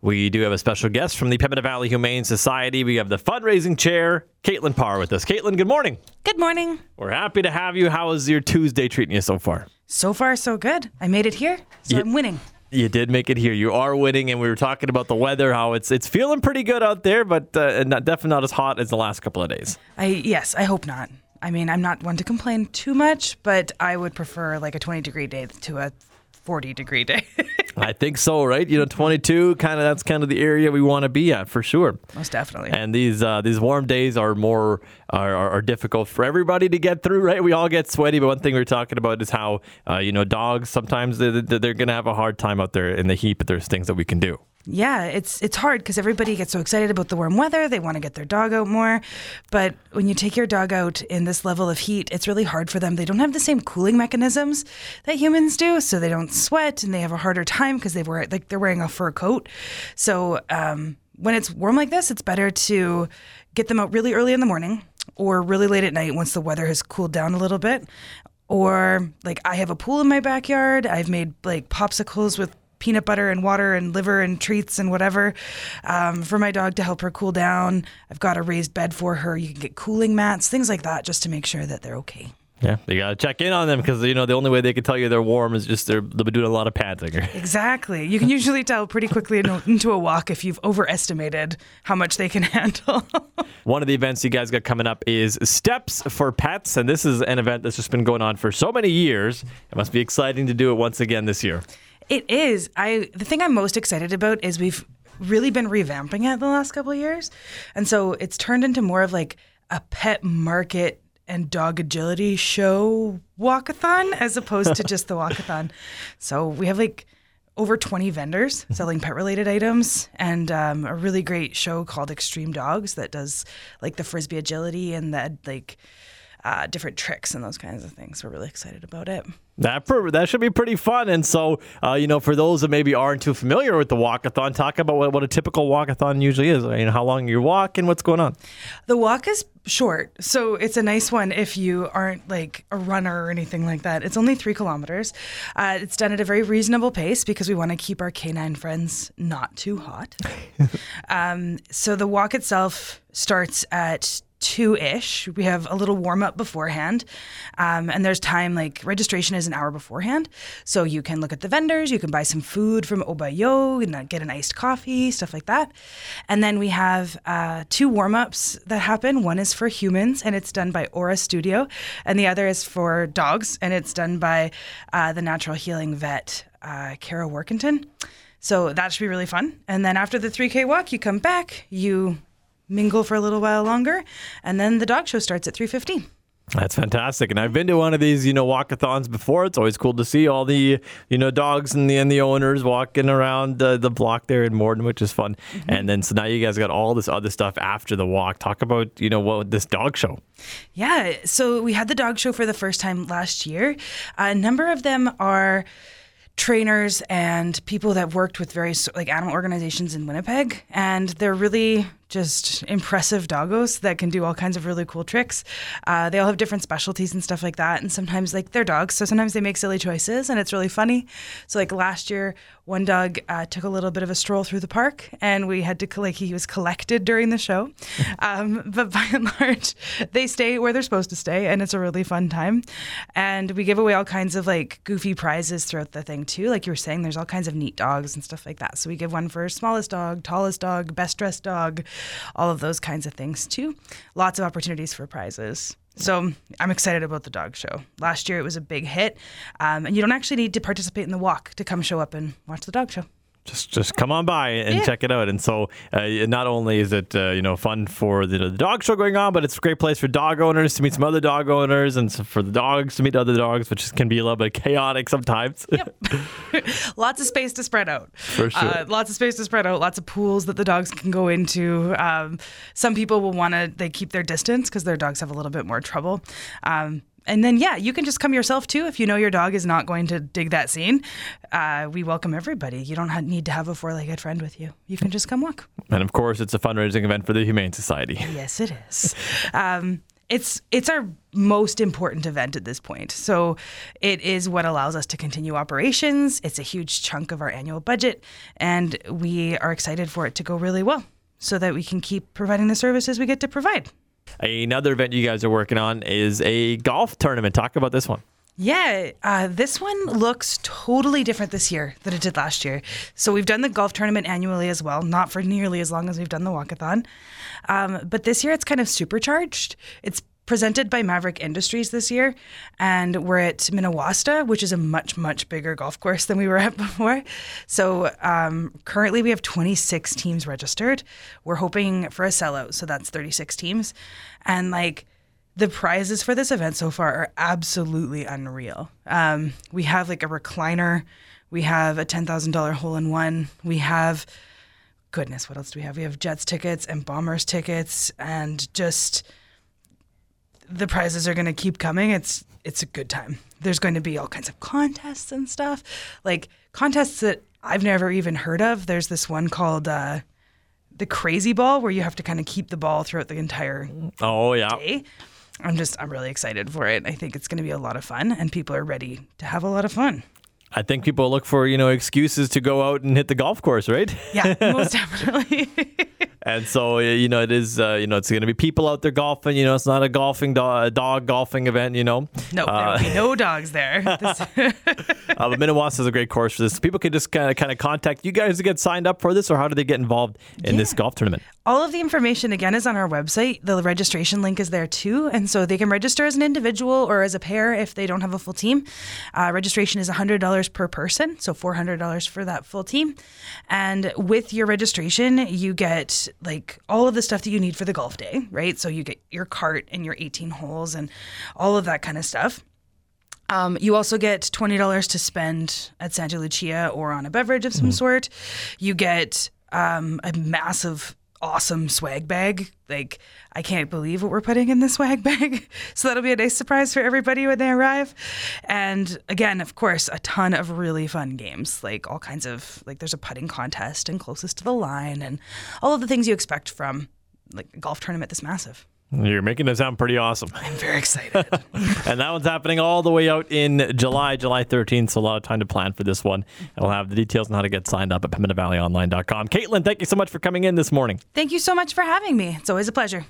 We do have a special guest from the Pembina Valley Humane Society. We have the fundraising chair, Caitlin Parr, with us. Caitlin, good morning. Good morning. We're happy to have you. How is your Tuesday treating you so far? So far, so good. I made it here, so Yeah. I'm winning. You did make it here. You are winning, and we were talking about the weather, how it's it's feeling pretty good out there, but uh, not, definitely not as hot as the last couple of days. I yes, I hope not. I mean, I'm not one to complain too much, but I would prefer like a 20 degree day to a 40 degree day. I think so, right? You know, 22, kind of that's kind of the area we want to be at for sure. Most definitely. And these uh, these warm days are more are, are, are difficult for everybody to get through, right? We all get sweaty, but one thing we are talking about is how uh, you know dogs sometimes they, they- they're going to have a hard time out there in the heat, but there's things that we can do. yeah, it's it's hard because everybody gets so excited about the warm weather. They want to get their dog out more, but when you take your dog out in this level of heat, it's really hard for them. They don't have the same cooling mechanisms that humans do, so they don't sweat and they have a harder time because they wear like they're wearing a fur coat. So um, when it's warm like this, it's better to get them out really early in the morning or really late at night once the weather has cooled down a little bit. Or like I have a pool in my backyard. I've made like popsicles with peanut butter and water and liver and treats and whatever um, for my dog to help her cool down. I've got a raised bed for her. You can get cooling mats, things like that, just to make sure that they're okay. Yeah, you got to check in on them because you know the only way they can tell you they're warm is just they're they'll be doing a lot of panting. Exactly. You can usually tell pretty quickly into a walk if you've overestimated how much they can handle. One of the events you guys got coming up is Steps for Pets, and this is an event that's just been going on for so many years. It must be exciting to do it once again this year. It is. I the thing I'm most excited about is we've really been revamping it the last couple of years. And so it's turned into more of like a pet market and dog agility show walkathon as opposed to just the walkathon. So we have like over 20 vendors selling pet related items and um, a really great show called Extreme Dogs that does like the frisbee agility and the like uh, different tricks and those kinds of things. We're really excited about it. That that should be pretty fun. And so, uh, you know, for those that maybe aren't too familiar with the walkathon, talk about what, what a typical walkathon usually is. You know, how long you're walking, what's going on. The walk is short, so it's a nice one if you aren't like a runner or anything like that. It's only three kilometers. Uh, it's done at a very reasonable pace because we want to keep our canine friends not too hot. um, so the walk itself starts at two ish. We have a little warm up beforehand, um, and there's time like registration is an hour beforehand, so you can look at the vendors, you can buy some food from Obayo and uh, get an iced coffee, stuff like that, and then we have uh, two warm ups that happen. One is for humans, and it's done by Aura Studio, and the other is for dogs, and it's done by uh, the natural healing vet uh, Kara Workington. So that should be really fun. And then after the 3K walk, you come back, you mingle for a little while longer, and then the dog show starts at 3:15. That's fantastic. And I've been to one of these, you know, walkathons before. It's always cool to see all the, you know, dogs and the and the owners walking around uh, the block there in Morden, which is fun. And then so now you guys got all this other stuff after the walk. Talk about, you know, what this dog show. Yeah, so we had the dog show for the first time last year. A number of them are trainers and people that worked with various like animal organizations in Winnipeg and they're really just impressive doggos that can do all kinds of really cool tricks. Uh, they all have different specialties and stuff like that and sometimes like they're dogs so sometimes they make silly choices and it's really funny. So like last year one dog uh, took a little bit of a stroll through the park and we had to like he was collected during the show. Um, but by and large they stay where they're supposed to stay and it's a really fun time. And we give away all kinds of like goofy prizes throughout the thing too. Like you were saying, there's all kinds of neat dogs and stuff like that. So we give one for smallest dog, tallest dog, best dressed dog, all of those kinds of things too. Lots of opportunities for prizes. So I'm excited about the dog show. Last year it was a big hit, um, and you don't actually need to participate in the walk to come show up and watch the dog show. Just just come on by and Yeah. check it out. And so, uh, not only is it uh, you know fun for the, the dog show going on, but it's a great place for dog owners to meet some other dog owners, and so for the dogs to meet other dogs, which can be a little bit chaotic sometimes. Yep, lots of space to spread out. For sure. Uh, lots of space to spread out. Lots of pools that the dogs can go into. Um, some people will want to they keep their distance because their dogs have a little bit more trouble. Um, and then yeah, you can just come yourself too if you know your dog is not going to dig that scene. Uh, we welcome everybody. You don't need to have a four-legged friend with you. You can just come walk. and of course, it's a fundraising event for the Humane Society. Yes, it is. Um, it's it's our most important event at this point. So it is what allows us to continue operations. It's a huge chunk of our annual budget, and we are excited for it to go really well, so that we can keep providing the services we get to provide. Another event you guys are working on is a golf tournament. Talk about this one. Yeah, uh, this one looks totally different this year than it did last year. So we've done the golf tournament annually as well, not for nearly as long as we've done the walkathon. Um, but this year it's kind of supercharged. It's presented by Maverick Industries this year, and we're at Minnewasta, which is a much much bigger golf course than we were at before. So um, currently we have 26 teams registered. We're hoping for a sellout, so that's 36 teams, and like the prizes for this event so far are absolutely unreal. Um, we have like a recliner, we have a ten thousand dollar hole in one, we have goodness, what else do we have? We have Jets tickets and Bombers tickets, and just the prizes are going to keep coming. It's it's a good time. There's going to be all kinds of contests and stuff, like contests that I've never even heard of. There's this one called. Uh, the crazy ball where you have to kind of keep the ball throughout the entire Oh yeah. day. I'm just I'm really excited for it. I think it's going to be a lot of fun and people are ready to have a lot of fun. I think people look for you know excuses to go out and hit the golf course, right? Yeah, most definitely. And so uh, you know it is uh, you know it's going to be people out there golfing. You know it's not a golfing do- dog golfing event. You know. no, there Uh, will be no dogs there. Uh, but Minnewasta is a great course for this. People can just kind of kind of contact you guys to get signed up for this, or how do they get involved in this golf tournament? All of the information again is on our website. The registration link is there too, and so they can register as an individual or as a pair if they don't have a full team. Uh, registration is hundred dollars per person, so four hundred dollars for that full team. And with your registration, you get like all of the stuff that you need for the golf day, right? So you get your cart and your eighteen holes and all of that kind of stuff. Um, you also get twenty dollars to spend at Santa Lucia or on a beverage of some sort. You get um, a massive, awesome swag bag. Like I can't believe what we're putting in this swag bag. so that'll be a nice surprise for everybody when they arrive. And again, of course, a ton of really fun games. Like all kinds of like there's a putting contest and closest to the line and all of the things you expect from like a golf tournament this massive. You're making it sound pretty awesome. I'm very excited. and that one's happening all the way out in July, July 13th. So a lot of time to plan for this one. And we'll have the details on how to get signed up at PembinaValleyOnline.com. Caitlin, thank you so much for coming in this morning. Thank you so much for having me. It's always a pleasure.